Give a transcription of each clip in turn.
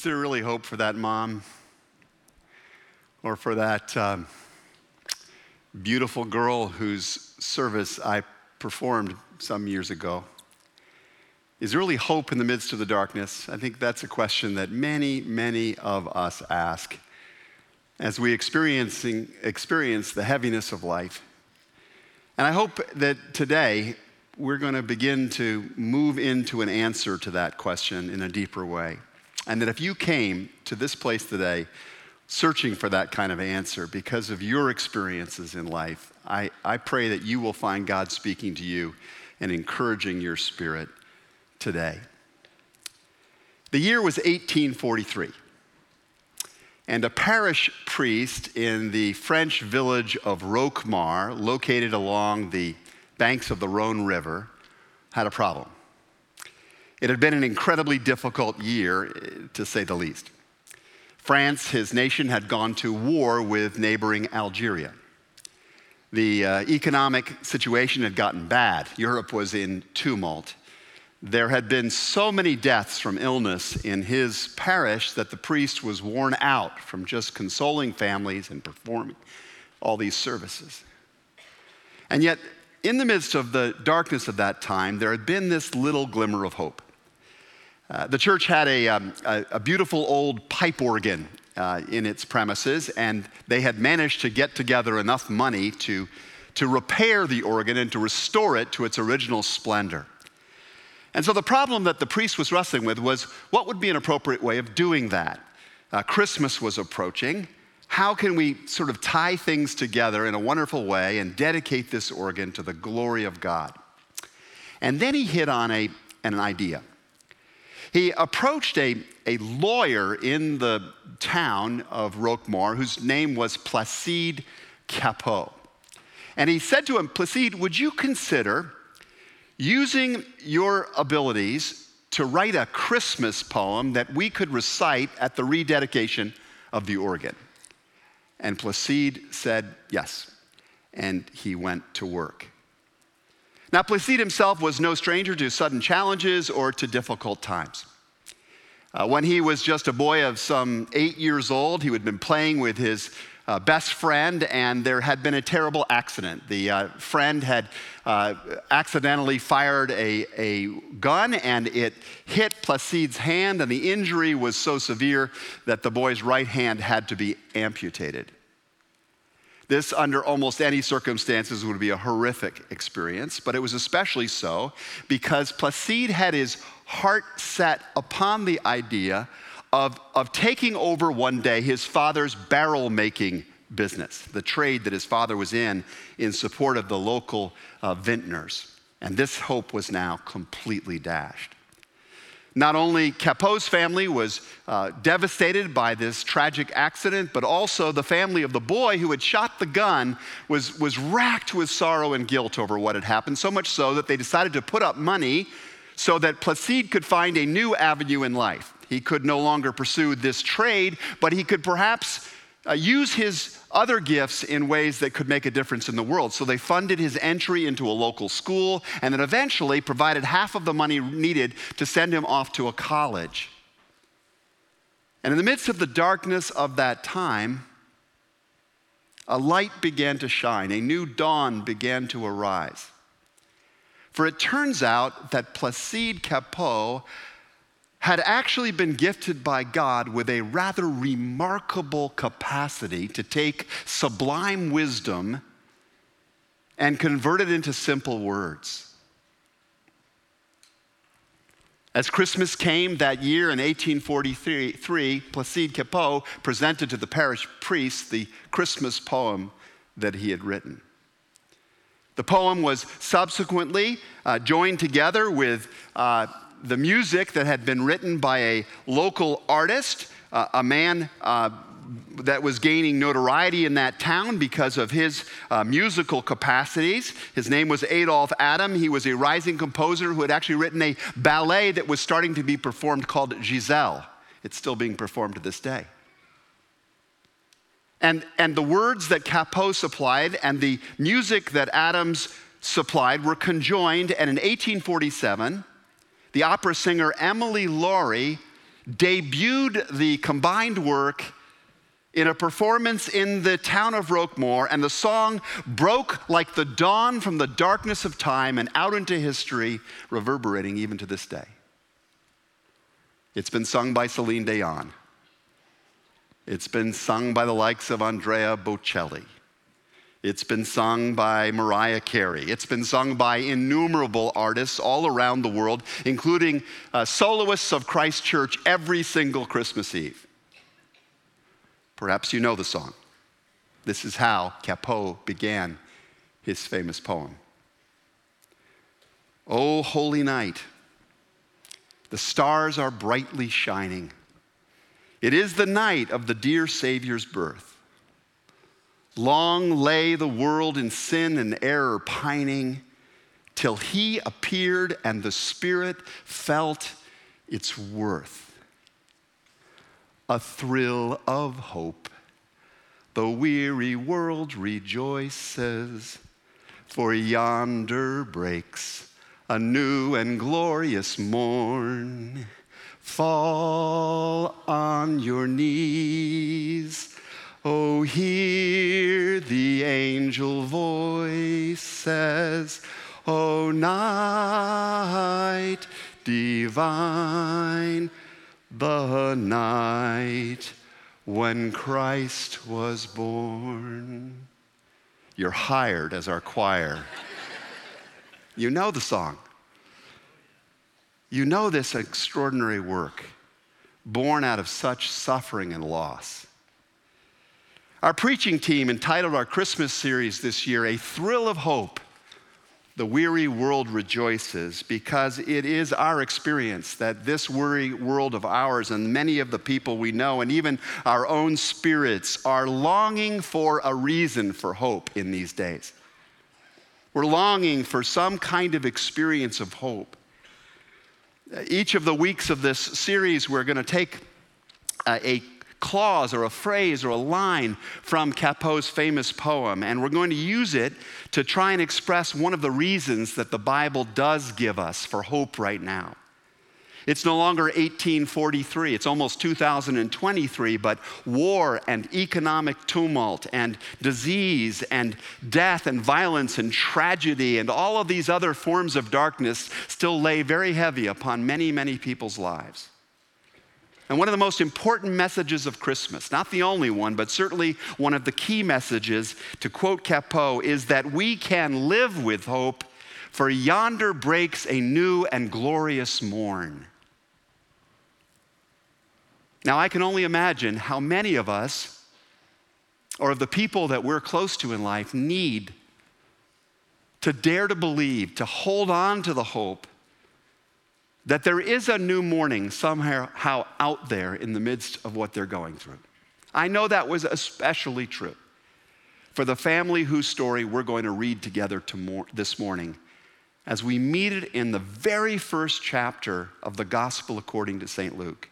is there really hope for that mom or for that um, beautiful girl whose service I performed some years ago? Is there really hope in the midst of the darkness? I think that's a question that many, many of us ask as we experiencing, experience the heaviness of life. And I hope that today we're going to begin to move into an answer to that question in a deeper way. And that if you came to this place today searching for that kind of answer because of your experiences in life, I, I pray that you will find God speaking to you and encouraging your spirit today. The year was 1843, and a parish priest in the French village of Roquemaure, located along the banks of the Rhone River, had a problem. It had been an incredibly difficult year, to say the least. France, his nation, had gone to war with neighboring Algeria. The uh, economic situation had gotten bad. Europe was in tumult. There had been so many deaths from illness in his parish that the priest was worn out from just consoling families and performing all these services. And yet, in the midst of the darkness of that time, there had been this little glimmer of hope. Uh, the church had a, um, a, a, beautiful old pipe organ uh, in its premises, and they had managed to get together enough money to, to repair the organ and to restore it to its original splendor. And so the problem that the priest was wrestling with was what would be an appropriate way of doing that? Uh, Christmas was approaching. How can we sort of tie things together in a wonderful way and dedicate this organ to the glory of God? And then he hit on a, an idea. He approached a, a lawyer in the town of Roquemaure whose name was Placide Cappeau. And he said to him, Placide, would you consider using your abilities to write a Christmas poem that we could recite at the rededication of the organ. And Placide said yes, and he went to work. Now, Placide himself was no stranger to sudden challenges or to difficult times. Uh, when he was just a boy of some eight years old, he had been playing with his uh, best friend, and there had been a terrible accident. The uh, friend had uh, accidentally fired a, a gun, and it hit Placide's hand, and the injury was so severe that the boy's right hand had to be amputated. This, under almost any circumstances, would be a horrific experience, but it was especially so because Placide had his heart set upon the idea of, of taking over one day his father's barrel making business, the trade that his father was in, in support of the local uh, vintners. And this hope was now completely dashed. Not only Cappeau's family was uh, devastated by this tragic accident, but also the family of the boy who had shot the gun was, was racked with sorrow and guilt over what had happened, so much so that they decided to put up money so that Placide could find a new avenue in life. He could no longer pursue this trade, but he could perhaps uh, use his other gifts in ways that could make a difference in the world. So they funded his entry into a local school and then eventually provided half of the money needed to send him off to a college. And in the midst of the darkness of that time, a light began to shine, a new dawn began to arise. For it turns out that Placide Cappeau had actually been gifted by God with a rather remarkable capacity to take sublime wisdom and convert it into simple words. As Christmas came that year in 1843, Placide Cappeau presented to the parish priest the Christmas poem that he had written. The poem was subsequently uh, joined together with uh, the music that had been written by a local artist, uh, a man uh, that was gaining notoriety in that town because of his uh, musical capacities. His name was Adolphe Adam. He was a rising composer who had actually written a ballet that was starting to be performed called Giselle. It's still being performed to this day. And, and the words that Cappeau supplied and the music that Adams supplied were conjoined, and in 1847, the opera singer Emily Laurey debuted the combined work in a performance in the town of Roquemaure, and the song broke like the dawn from the darkness of time and out into history, reverberating even to this day. It's been sung by Celine Dion. It's been sung by the likes of Andrea Bocelli. It's been sung by Mariah Carey. It's been sung by innumerable artists all around the world, including uh, soloists of Christ Church every single Christmas Eve. Perhaps you know the song. This is how Cappeau began his famous poem. O holy night, the stars are brightly shining. It is the night of the dear Savior's birth. Long lay the world in sin and error pining till he appeared and the Spirit felt its worth. A thrill of hope. The weary world rejoices, for yonder breaks a new and glorious morn. Fall on your knees Oh, hear the angel voices, O oh, night divine, the night when Christ was born. You're hired as our choir. you know the song. You know this extraordinary work, born out of such suffering and loss. Our preaching team entitled our Christmas series this year, A Thrill of Hope. The weary world rejoices because it is our experience that this weary world of ours and many of the people we know and even our own spirits are longing for a reason for hope in these days. We're longing for some kind of experience of hope. Each of the weeks of this series, we're going to take uh, a clause or a phrase or a line from Cappeau's famous poem, and we're going to use it to try and express one of the reasons that the Bible does give us for hope right now. It's no longer 1843, it's almost 2023, but war and economic tumult and disease and death and violence and tragedy and all of these other forms of darkness still lay very heavy upon many, many people's lives. And one of the most important messages of Christmas, not the only one, but certainly one of the key messages, to quote Cappeau, is that we can live with hope, for yonder breaks a new and glorious morn. Now, I can only imagine how many of us, or of the people that we're close to in life, need to dare to believe, to hold on to the hope that there is a new morning somehow out there in the midst of what they're going through. I know that was especially true for the family whose story we're going to read together this morning as we meet it in the very first chapter of the Gospel according to St. Luke.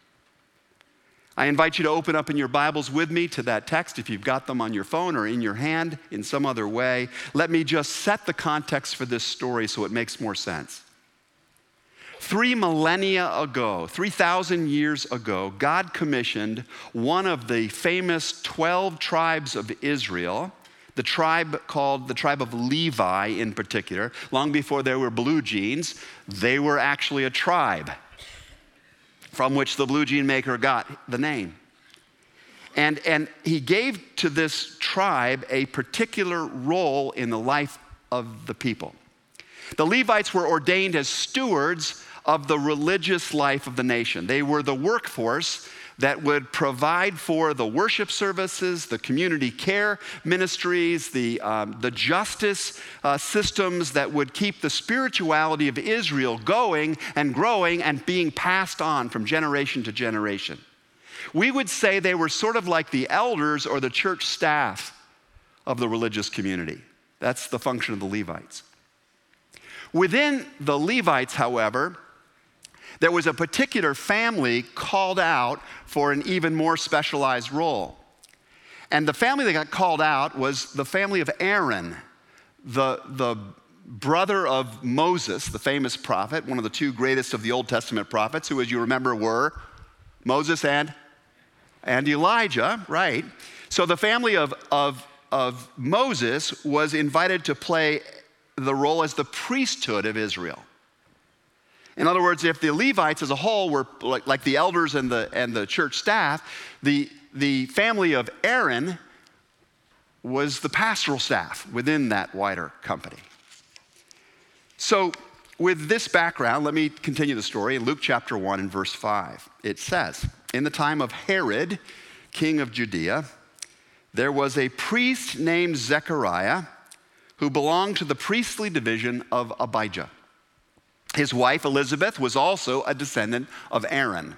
I invite you to open up in your Bibles with me to that text if you've got them on your phone or in your hand in some other way. Let me just set the context for this story so it makes more sense. Three millennia ago, 3,000 years ago, God commissioned one of the famous 12 tribes of Israel, the tribe called the tribe of Levi in particular. Long before there were blue jeans, they were actually a tribe from which the blue jean maker got the name. And, and he gave to this tribe a particular role in the life of the people. The Levites were ordained as stewards of the religious life of the nation. They were the workforce that would provide for the worship services, the community care ministries, the, um, the justice uh, systems that would keep the spirituality of Israel going and growing and being passed on from generation to generation. We would say they were sort of like the elders or the church staff of the religious community. That's the function of the Levites. Within the Levites, however, there was a particular family called out for an even more specialized role. And the family that got called out was the family of Aaron, the, the brother of Moses, the famous prophet, one of the two greatest of the Old Testament prophets, who, as you remember, were Moses and and Elijah, right? So the family of, of, of Moses was invited to play the role as the priesthood of Israel. In other words, if the Levites as a whole were like, like the elders and the, and the church staff, the, the family of Aaron was the pastoral staff within that wider company. So, with this background, let me continue the story in Luke chapter 1 and verse 5. It says, In the time of Herod, king of Judea, there was a priest named Zechariah who belonged to the priestly division of Abijah. His wife Elizabeth was also a descendant of Aaron.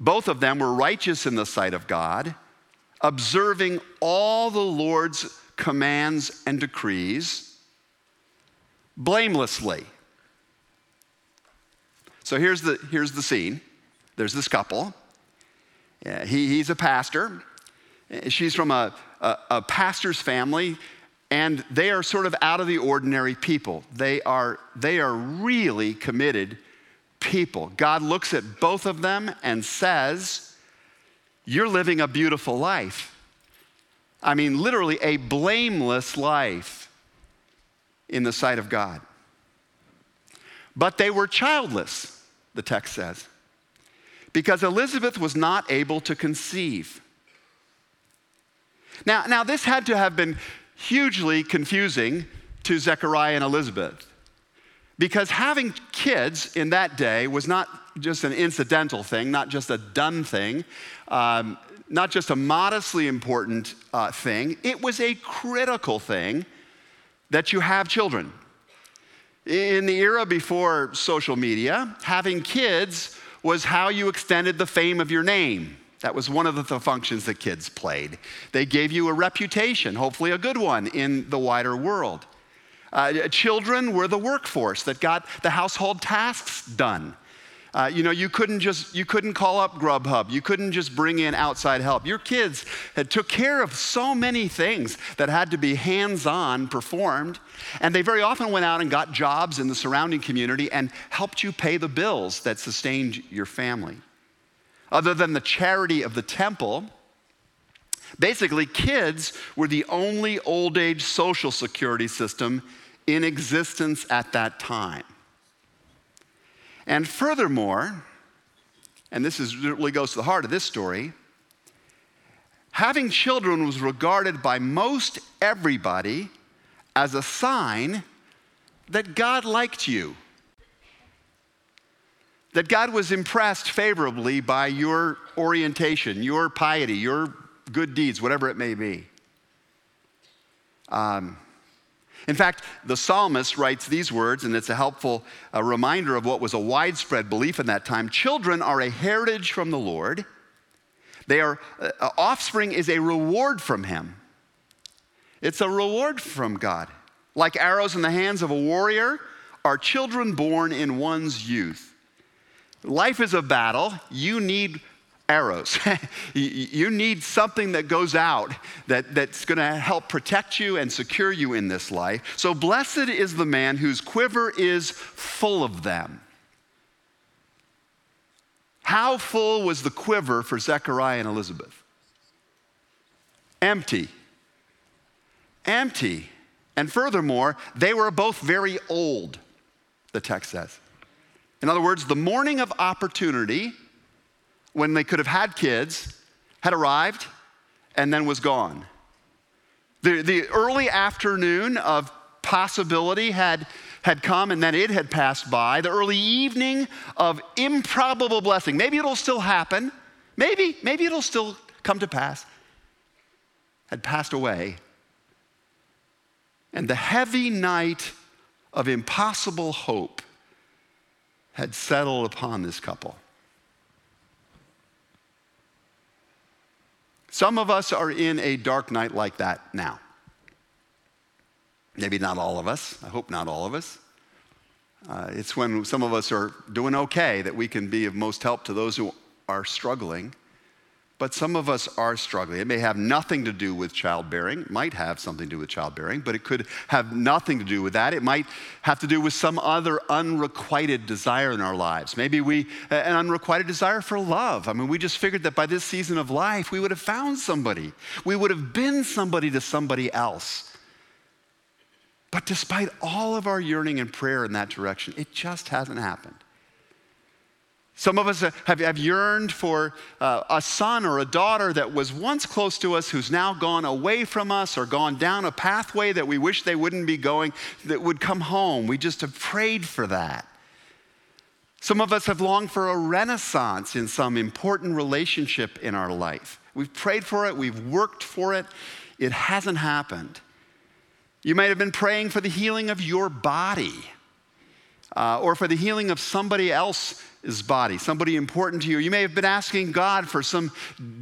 Both of them were righteous in the sight of God, observing all the Lord's commands and decrees blamelessly. So here's the, here's the scene there's this couple. Uh, he, he's a pastor. She's from a, a, a pastor's family and they are sort of out of the ordinary people. They are, they are really committed people. God looks at both of them and says, You're living a beautiful life. I mean, literally, a blameless life in the sight of God. But they were childless, the text says, because Elizabeth was not able to conceive. Now, now this had to have been hugely confusing to Zechariah and Elizabeth. Because having kids in that day was not just an incidental thing, not just a done thing, um, not just a modestly important uh, thing, it was a critical thing that you have children. In the era before social media, having kids was how you extended the fame of your name. That was one of the functions that kids played. They gave you a reputation, hopefully a good one, in the wider world. Uh, children were the workforce that got the household tasks done. Uh, you know, you couldn't just you couldn't call up Grubhub. You couldn't just bring in outside help. Your kids had took care of so many things that had to be hands-on performed, and they very often went out and got jobs in the surrounding community and helped you pay the bills that sustained your family other than the charity of the temple. Basically, kids were the only old age social security system in existence at that time. And furthermore, and this is, really goes to the heart of this story, having children was regarded by most everybody as a sign that God liked you that God was impressed favorably by your orientation, your piety, your good deeds, whatever it may be. Um, in fact, the psalmist writes these words, and it's a helpful uh, reminder of what was a widespread belief in that time. Children are a heritage from the Lord. They are, uh, offspring is a reward from Him. It's a reward from God. Like arrows in the hands of a warrior, are children born in one's youth. Life is a battle. You need arrows. you need something that goes out that, that's going to help protect you and secure you in this life. So, blessed is the man whose quiver is full of them. How full was the quiver for Zechariah and Elizabeth? Empty. Empty. And furthermore, they were both very old, the text says. In other words, the morning of opportunity, when they could have had kids, had arrived and then was gone. The, the early afternoon of possibility had, had come and then it had passed by. The early evening of improbable blessing, maybe it'll still happen, maybe, maybe it'll still come to pass, had passed away. And the heavy night of impossible hope had settled upon this couple. Some of us are in a dark night like that now. Maybe not all of us. I hope not all of us. Uh, it's when some of us are doing okay that we can be of most help to those who are struggling. But some of us are struggling. It may have nothing to do with childbearing, it might have something to do with childbearing, but it could have nothing to do with that. It might have to do with some other unrequited desire in our lives. Maybe we, an unrequited desire for love. I mean, we just figured that by this season of life, we would have found somebody, we would have been somebody to somebody else. But despite all of our yearning and prayer in that direction, it just hasn't happened. Some of us have, have yearned for uh, a son or a daughter that was once close to us who's now gone away from us or gone down a pathway that we wish they wouldn't be going, that would come home. We just have prayed for that. Some of us have longed for a renaissance in some important relationship in our life. We've prayed for it, we've worked for it, it hasn't happened. You might have been praying for the healing of your body uh, or for the healing of somebody else his body, somebody important to you. You may have been asking God for some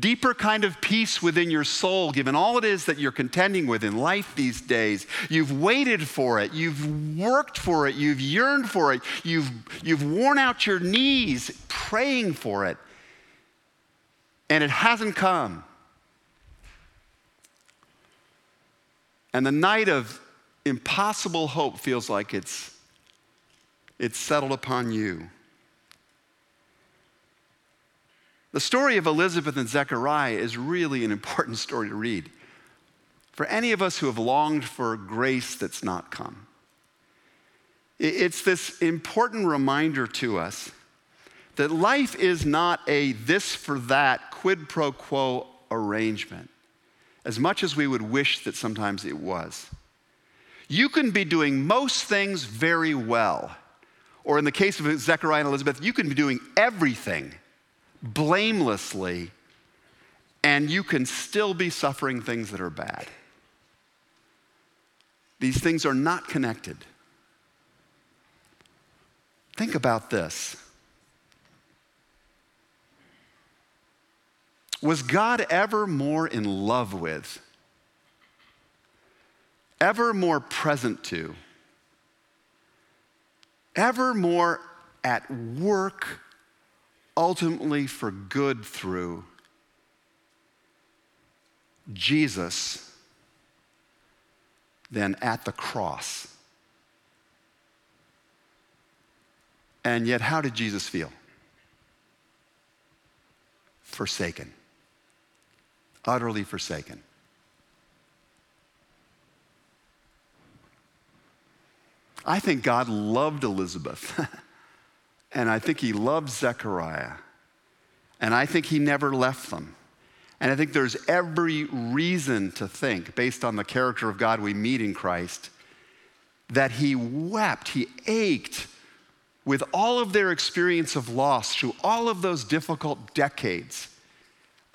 deeper kind of peace within your soul, given all it is that you're contending with in life these days. You've waited for it, you've worked for it, you've yearned for it, you've, you've worn out your knees praying for it, and it hasn't come. And the night of impossible hope feels like it's, it's settled upon you. The story of Elizabeth and Zechariah is really an important story to read for any of us who have longed for grace that's not come. It's this important reminder to us that life is not a this for that quid pro quo arrangement, as much as we would wish that sometimes it was. You can be doing most things very well, or in the case of Zechariah and Elizabeth, you can be doing everything blamelessly, and you can still be suffering things that are bad. These things are not connected. Think about this. Was God ever more in love with, ever more present to, ever more at work ultimately for good through Jesus than at the cross. And yet, how did Jesus feel? Forsaken, utterly forsaken. I think God loved Elizabeth. And I think he loved Zechariah. And I think he never left them. And I think there's every reason to think, based on the character of God we meet in Christ, that he wept, he ached with all of their experience of loss through all of those difficult decades.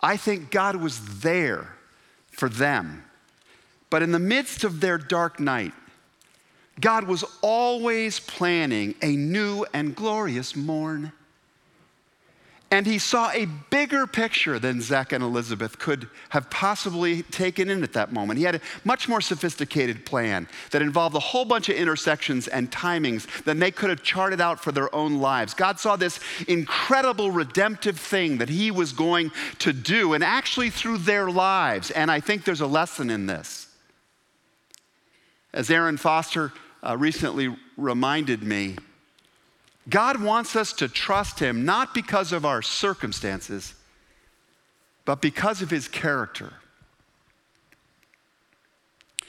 I think God was there for them. But in the midst of their dark night, God was always planning a new and glorious morn. And he saw a bigger picture than Zach and Elizabeth could have possibly taken in at that moment. He had a much more sophisticated plan that involved a whole bunch of intersections and timings than they could have charted out for their own lives. God saw this incredible redemptive thing that he was going to do, and actually through their lives. And I think there's a lesson in this. As Aaron Foster uh, recently reminded me God wants us to trust Him not because of our circumstances, but because of His character.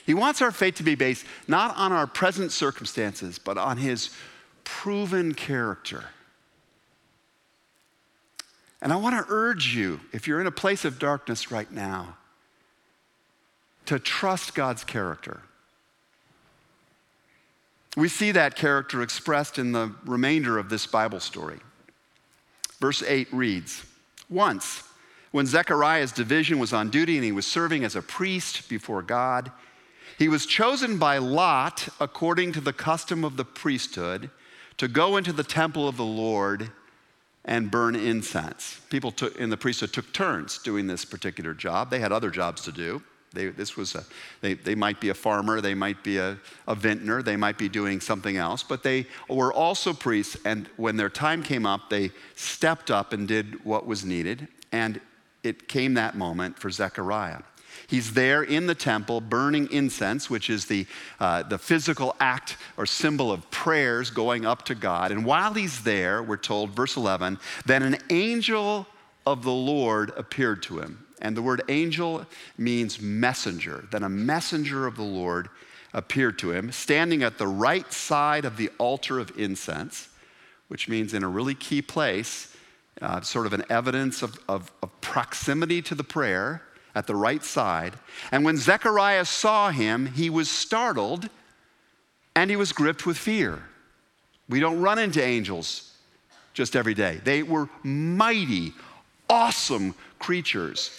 He wants our faith to be based not on our present circumstances, but on His proven character. And I want to urge you, if you're in a place of darkness right now, to trust God's character. We see that character expressed in the remainder of this Bible story. Verse 8 reads Once, when Zechariah's division was on duty and he was serving as a priest before God, he was chosen by Lot, according to the custom of the priesthood, to go into the temple of the Lord and burn incense. People took, in the priesthood took turns doing this particular job. They had other jobs to do. They, this was a, they, they might be a farmer, they might be a, a vintner, they might be doing something else, but they were also priests. And when their time came up, they stepped up and did what was needed. And it came that moment for Zechariah. He's there in the temple burning incense, which is the, uh, the physical act or symbol of prayers going up to God. And while he's there, we're told, verse 11, that an angel of the Lord appeared to him. And the word angel means messenger. Then a messenger of the Lord appeared to him, standing at the right side of the altar of incense, which means in a really key place, uh, sort of an evidence of, of, of proximity to the prayer at the right side. And when Zechariah saw him, he was startled and he was gripped with fear. We don't run into angels just every day. They were mighty, awesome creatures.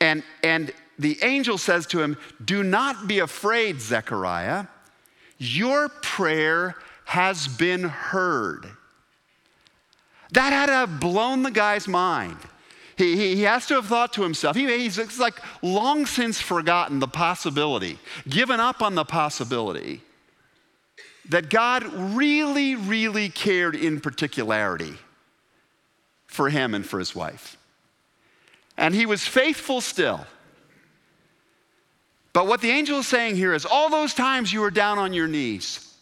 And, and the angel says to him, Do not be afraid, Zechariah. Your prayer has been heard. That had to have blown the guy's mind. He, he, he, has to have thought to himself, he, he's like long since forgotten the possibility, given up on the possibility that God really, really cared in particularity for him and for his wife. And he was faithful still. But what the angel is saying here is all those times you were down on your knees,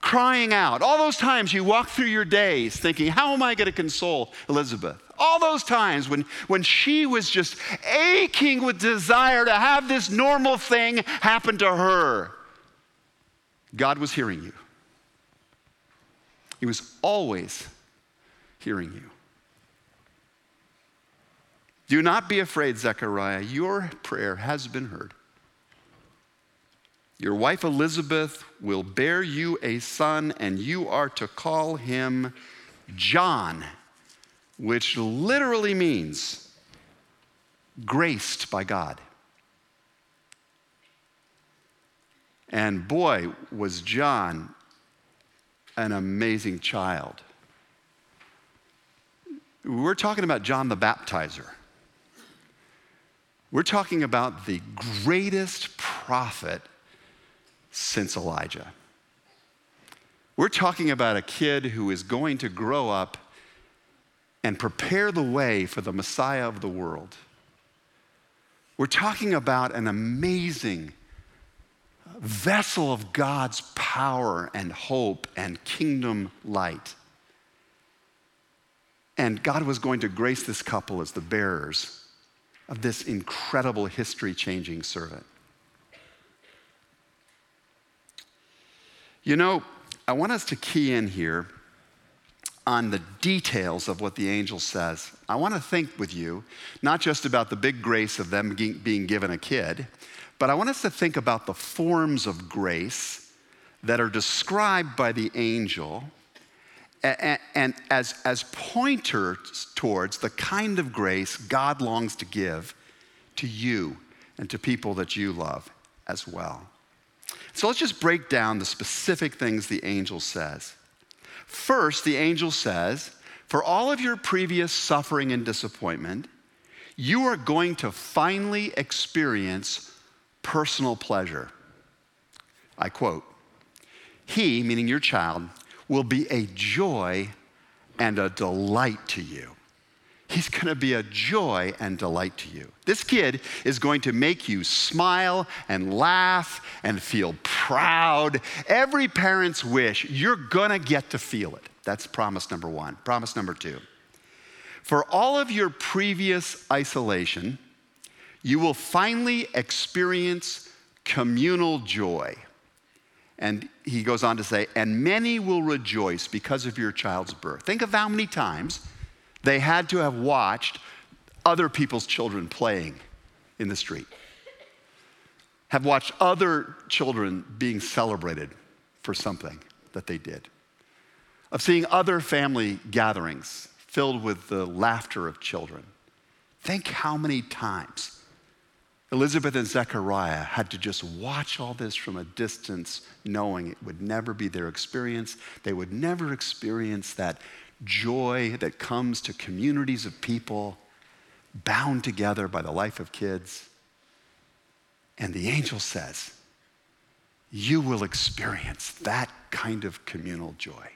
crying out. All those times you walked through your days thinking, How am I going to console Elizabeth? All those times when, when she was just aching with desire to have this normal thing happen to her, God was hearing you. He was always hearing you. Do not be afraid, Zechariah. Your prayer has been heard. Your wife Elizabeth will bear you a son, and you are to call him John, which literally means graced by God. And boy, was John an amazing child. We're talking about John the Baptizer. We're talking about the greatest prophet since Elijah. We're talking about a kid who is going to grow up and prepare the way for the Messiah of the world. We're talking about an amazing vessel of God's power and hope and kingdom light. And God was going to grace this couple as the bearers of this incredible history changing servant. You know, I want us to key in here on the details of what the angel says. I want to think with you, not just about the big grace of them being given a kid, but I want us to think about the forms of grace that are described by the angel and, as, as pointers towards the kind of grace God longs to give to you and to people that you love as well. So let's just break down the specific things the angel says. First, the angel says, For all of your previous suffering and disappointment, you are going to finally experience personal pleasure. I quote, He, meaning your child, will be a joy and a delight to you. He's going to be a joy and delight to you. This kid is going to make you smile and laugh and feel proud. Every parent's wish, you're going to get to feel it. That's promise number one. Promise number two. For all of your previous isolation, you will finally experience communal joy. And he goes on to say, and many will rejoice because of your child's birth. Think of how many times they had to have watched other people's children playing in the street, have watched other children being celebrated for something that they did, of seeing other family gatherings filled with the laughter of children. Think how many times Elizabeth and Zechariah had to just watch all this from a distance, knowing it would never be their experience. They would never experience that joy that comes to communities of people bound together by the life of kids. And the angel says, You will experience that kind of communal joy.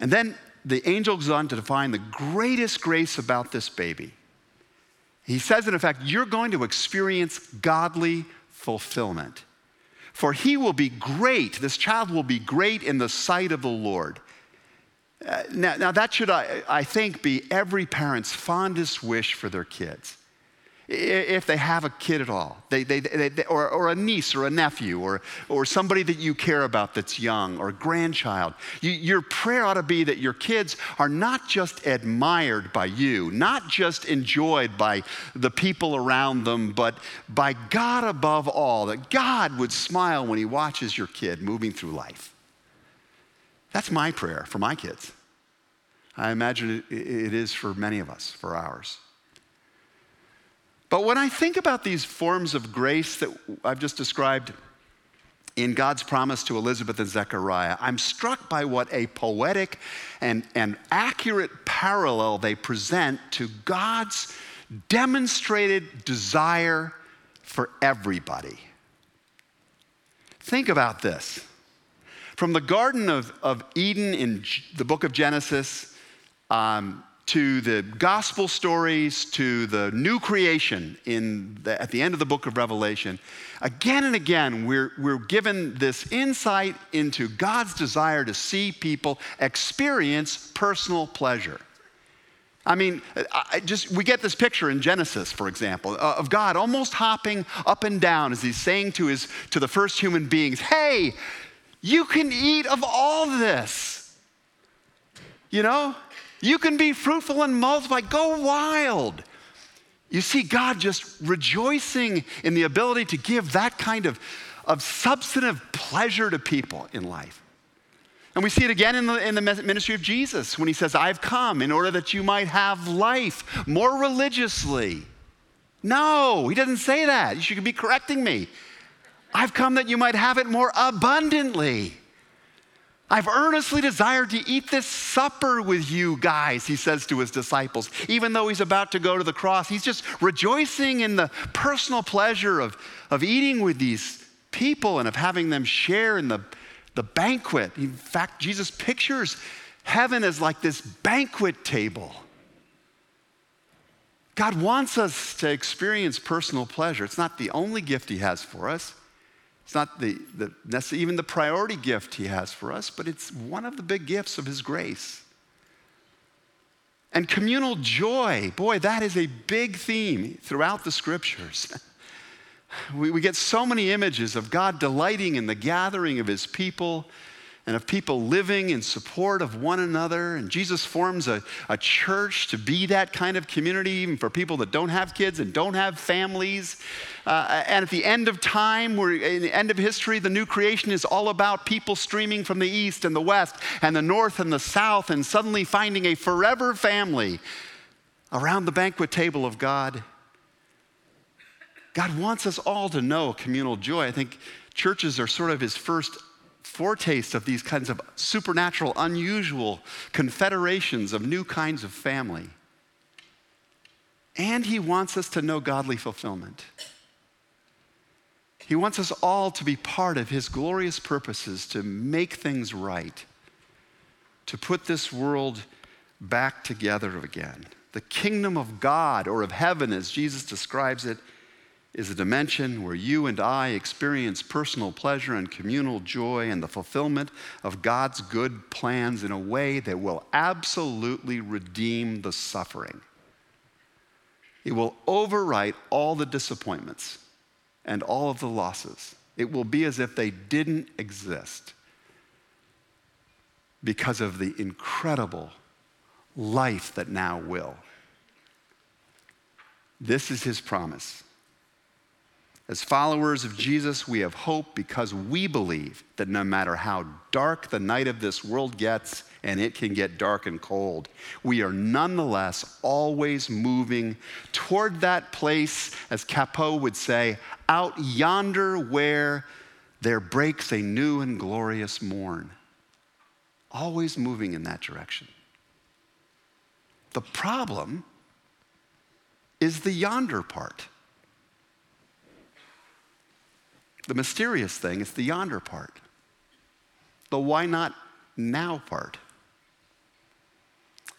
And then the angel goes on to define the greatest grace about this baby. He says, in effect, you're going to experience godly fulfillment. For he will be great, this child will be great in the sight of the Lord. Uh, now, now, that should, I, I think, be every parent's fondest wish for their kids if they have a kid at all, they, they, they, or, or, a niece or a nephew or, or somebody that you care about that's young or a grandchild. You, your prayer ought to be that your kids are not just admired by you, not just enjoyed by the people around them, but by God above all, that God would smile when He watches your kid moving through life. That's my prayer for my kids. I imagine it, it is for many of us, for ours. But when I think about these forms of grace that I've just described in God's promise to Elizabeth and Zechariah, I'm struck by what a poetic and, and accurate parallel they present to God's demonstrated desire for everybody. Think about this. From the Garden of, of Eden in the book of Genesis, um, to the gospel stories, to the new creation in the, at the end of the book of Revelation, again and again, we're, we're given this insight into God's desire to see people experience personal pleasure. I mean, I just we get this picture in Genesis, for example, uh, of God almost hopping up and down as he's saying to his to the first human beings, "Hey, you can eat of all this." You know, you can be fruitful and multiply. Go wild. You see God just rejoicing in the ability to give that kind of, of substantive pleasure to people in life. And we see it again in the, in the ministry of Jesus when he says, I've come in order that you might have life more religiously. No, he doesn't say that. You should be correcting me. I've come that you might have it more abundantly. I've earnestly desired to eat this supper with you guys, he says to his disciples. Even though he's about to go to the cross, he's just rejoicing in the personal pleasure of, of eating with these people and of having them share in the, the banquet. In fact, Jesus pictures heaven as like this banquet table. God wants us to experience personal pleasure. It's not the only gift he has for us. It's not the, the, even the priority gift he has for us, but it's one of the big gifts of his grace. And communal joy, boy, that is a big theme throughout the scriptures. we, we get so many images of God delighting in the gathering of his people and of people living in support of one another. And Jesus forms a, a church to be that kind of community, even for people that don't have kids and don't have families. Uh, and at the end of time, we're in the end of history, the new creation is all about people streaming from the east and the west and the north and the south and suddenly finding a forever family around the banquet table of God. God wants us all to know communal joy. I think churches are sort of his first foretaste of these kinds of supernatural, unusual confederations of new kinds of family. And he wants us to know godly fulfillment. He wants us all to be part of his glorious purposes to make things right, to put this world back together again. The kingdom of God, or of heaven as Jesus describes it, is a dimension where you and I experience personal pleasure and communal joy and the fulfillment of God's good plans in a way that will absolutely redeem the suffering. It will overwrite all the disappointments and all of the losses. It will be as if they didn't exist because of the incredible life that now will. This is his promise. As followers of Jesus, we have hope because we believe that no matter how dark the night of this world gets, and it can get dark and cold, we are nonetheless always moving toward that place, as Cappeau would say, out yonder where there breaks a new and glorious morn. Always moving in that direction. The problem is the yonder part. The mysterious thing is the yonder part, the why not now part.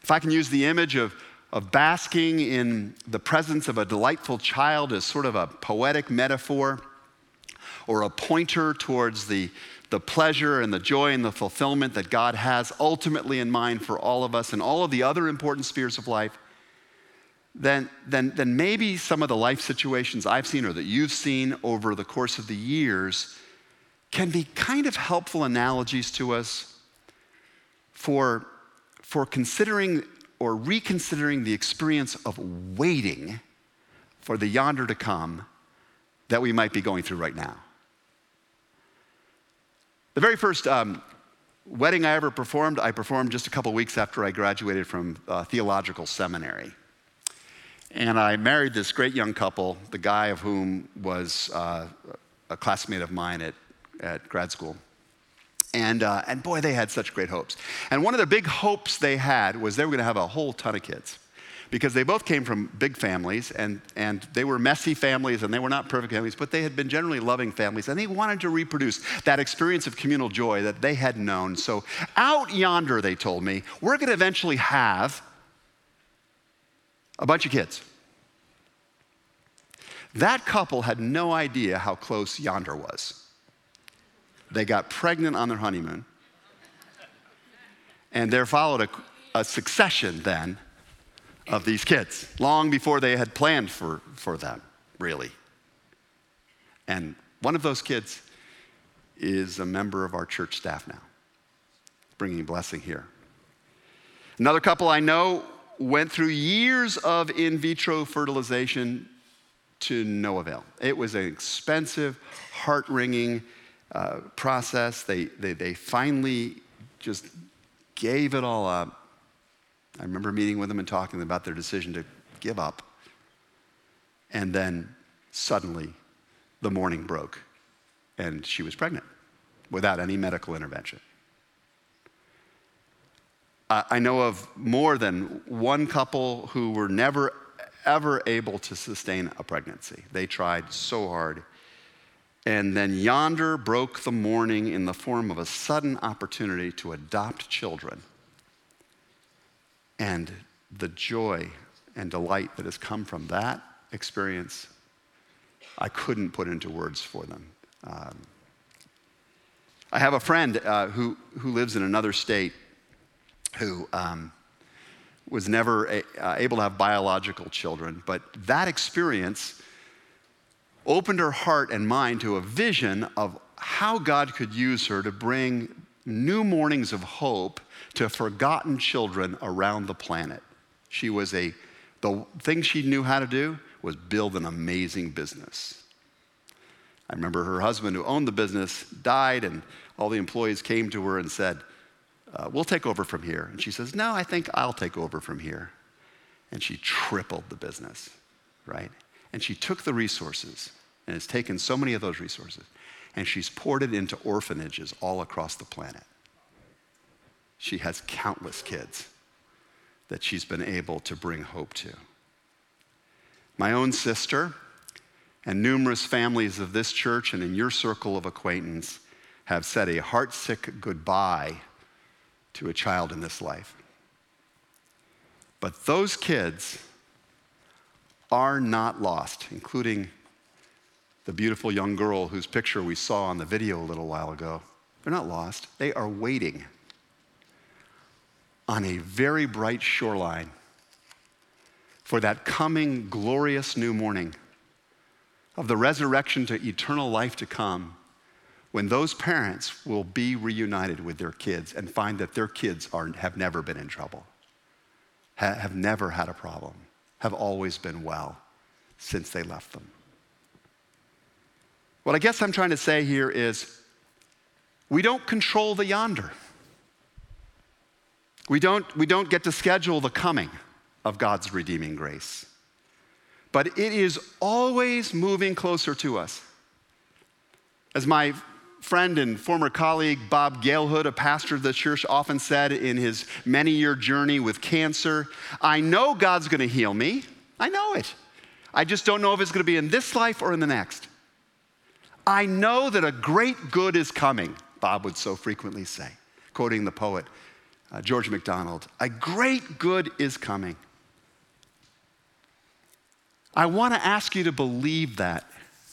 If I can use the image of, of basking in the presence of a delightful child as sort of a poetic metaphor or a pointer towards the, the pleasure and the joy and the fulfillment that God has ultimately in mind for all of us and all of the other important spheres of life, then, then, then maybe some of the life situations I've seen or that you've seen over the course of the years can be kind of helpful analogies to us for, for considering or reconsidering the experience of waiting for the yonder to come that we might be going through right now. The very first um, wedding I ever performed, I performed just a couple weeks after I graduated from uh, theological seminary. And I married this great young couple, the guy of whom was uh, a classmate of mine at, at grad school. And, uh, and boy, they had such great hopes. And one of the big hopes they had was they were going to have a whole ton of kids because they both came from big families and, and they were messy families and they were not perfect families, but they had been generally loving families and they wanted to reproduce that experience of communal joy that they had known. So, out yonder, they told me, we're going to eventually have a bunch of kids. That couple had no idea how close yonder was. They got pregnant on their honeymoon. And there followed a, a succession then of these kids, long before they had planned for, for them, really. And one of those kids is a member of our church staff now, bringing blessing here. Another couple I know went through years of in vitro fertilization to no avail. It was an expensive, heart wringing uh, process. They, they, they finally just gave it all up. I remember meeting with them and talking about their decision to give up. And then suddenly the morning broke and she was pregnant without any medical intervention. I know of more than one couple who were never, ever able to sustain a pregnancy. They tried so hard. And then yonder broke the morning in the form of a sudden opportunity to adopt children. And the joy and delight that has come from that experience, I couldn't put into words for them. Um, I have a friend uh, who, who lives in another state who um, was never a, uh, able to have biological children, but that experience opened her heart and mind to a vision of how God could use her to bring new mornings of hope to forgotten children around the planet. She was a, the thing she knew how to do was build an amazing business. I remember her husband, who owned the business, died, and all the employees came to her and said, uh, We'll take over from here. And she says, No, I think I'll take over from here. And she tripled the business, right? And she took the resources and has taken so many of those resources and she's poured it into orphanages all across the planet. She has countless kids that she's been able to bring hope to. My own sister and numerous families of this church and in your circle of acquaintance have said a heartsick goodbye to a child in this life. But those kids are not lost, including the beautiful young girl whose picture we saw on the video a little while ago. They're not lost, they are waiting on a very bright shoreline for that coming glorious new morning of the resurrection to eternal life to come when those parents will be reunited with their kids and find that their kids are, have never been in trouble, ha, have never had a problem, have always been well since they left them. What I guess I'm trying to say here is we don't control the yonder. We don't, we don't get to schedule the coming of God's redeeming grace. But it is always moving closer to us. As my friend and former colleague Bob Galehood, a pastor of the church, often said in his many year journey with cancer, I know God's going to heal me. I know it. I just don't know if it's going to be in this life or in the next. I know that a great good is coming, Bob would so frequently say, quoting the poet uh, George MacDonald. A great good is coming. I want to ask you to believe that,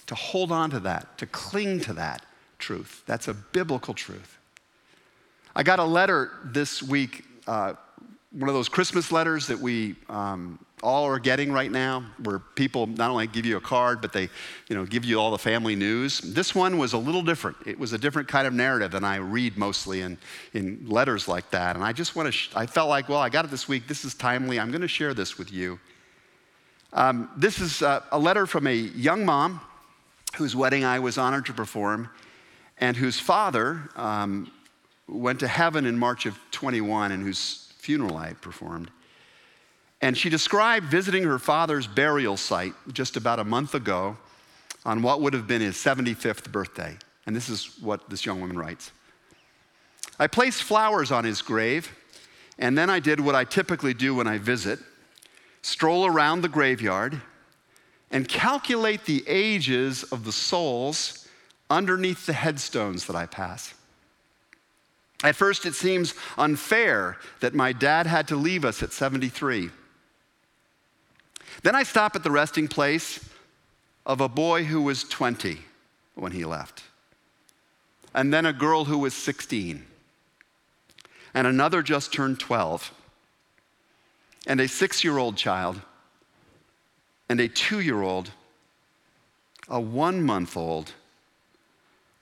to hold on to that, to cling to that truth. That's a biblical truth. I got a letter this week, uh, one of those Christmas letters that we um, all are getting right now, where people not only give you a card, but they you know, give you all the family news. This one was a little different. It was a different kind of narrative than I read mostly in, in letters like that. And I just want to, sh- I felt like, well, I got it this week. This is timely. I'm going to share this with you. Um, this is uh, a letter from a young mom whose wedding I was honored to perform, and whose father um, went to heaven in March of 21, and whose funeral I performed. And she described visiting her father's burial site just about a month ago on what would have been his 75th birthday. And this is what this young woman writes I placed flowers on his grave, and then I did what I typically do when I visit stroll around the graveyard, and calculate the ages of the souls underneath the headstones that I pass. At first, it seems unfair that my dad had to leave us at 73. Then I stop at the resting place of a boy who was 20 when he left, and then a girl who was 16, and another just turned 12 and a six year old child, and a two year old, a one month old,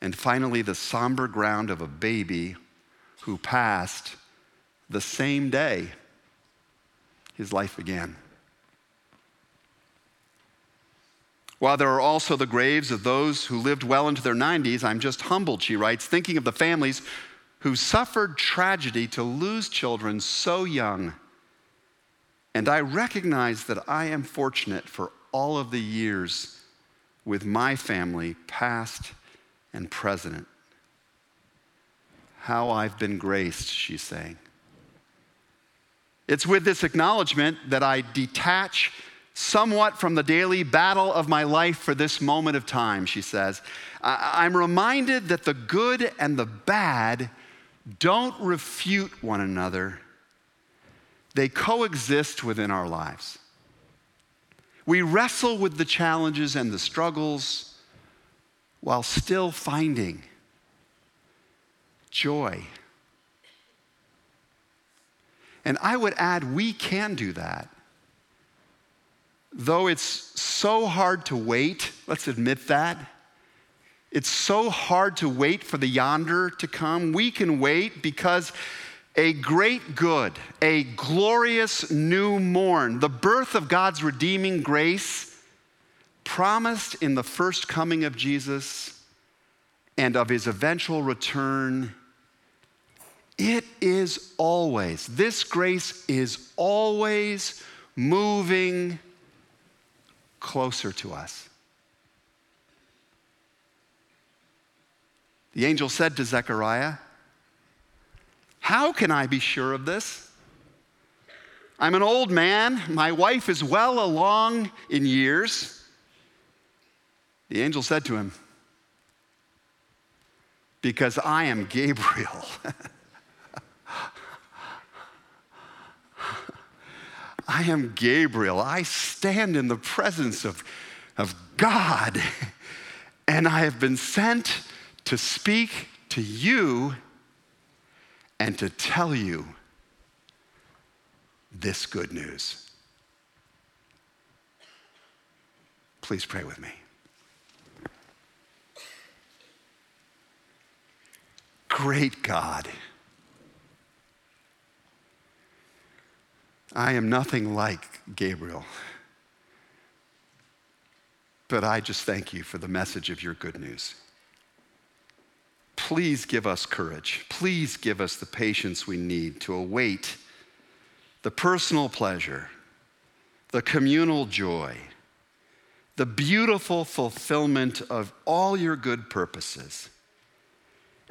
and finally the somber ground of a baby who passed the same day his life began. While there are also the graves of those who lived well into their 90s, I'm just humbled, she writes, thinking of the families who suffered tragedy to lose children so young and I recognize that I am fortunate for all of the years with my family, past and president. How I've been graced, she's saying. It's with this acknowledgement that I detach somewhat from the daily battle of my life for this moment of time, she says. I'm reminded that the good and the bad don't refute one another they coexist within our lives. We wrestle with the challenges and the struggles while still finding joy. And I would add, we can do that. Though it's so hard to wait, let's admit that. It's so hard to wait for the yonder to come. We can wait because a great good, a glorious new morn, the birth of God's redeeming grace promised in the first coming of Jesus and of his eventual return. It is always, this grace is always moving closer to us. The angel said to Zechariah, how can I be sure of this? I'm an old man. My wife is well along in years. The angel said to him, Because I am Gabriel. I am Gabriel. I stand in the presence of, of God, and I have been sent to speak to you and to tell you this good news. Please pray with me. Great God, I am nothing like Gabriel, but I just thank you for the message of your good news please give us courage. Please give us the patience we need to await the personal pleasure, the communal joy, the beautiful fulfillment of all your good purposes.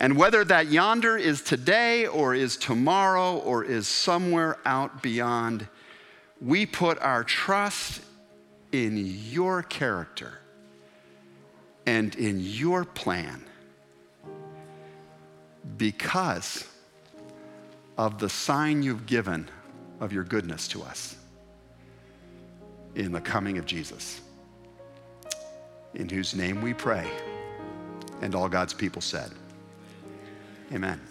And whether that yonder is today or is tomorrow or is somewhere out beyond, we put our trust in your character and in your plan because of the sign you've given of your goodness to us in the coming of Jesus, in whose name we pray. And all God's people said, Amen.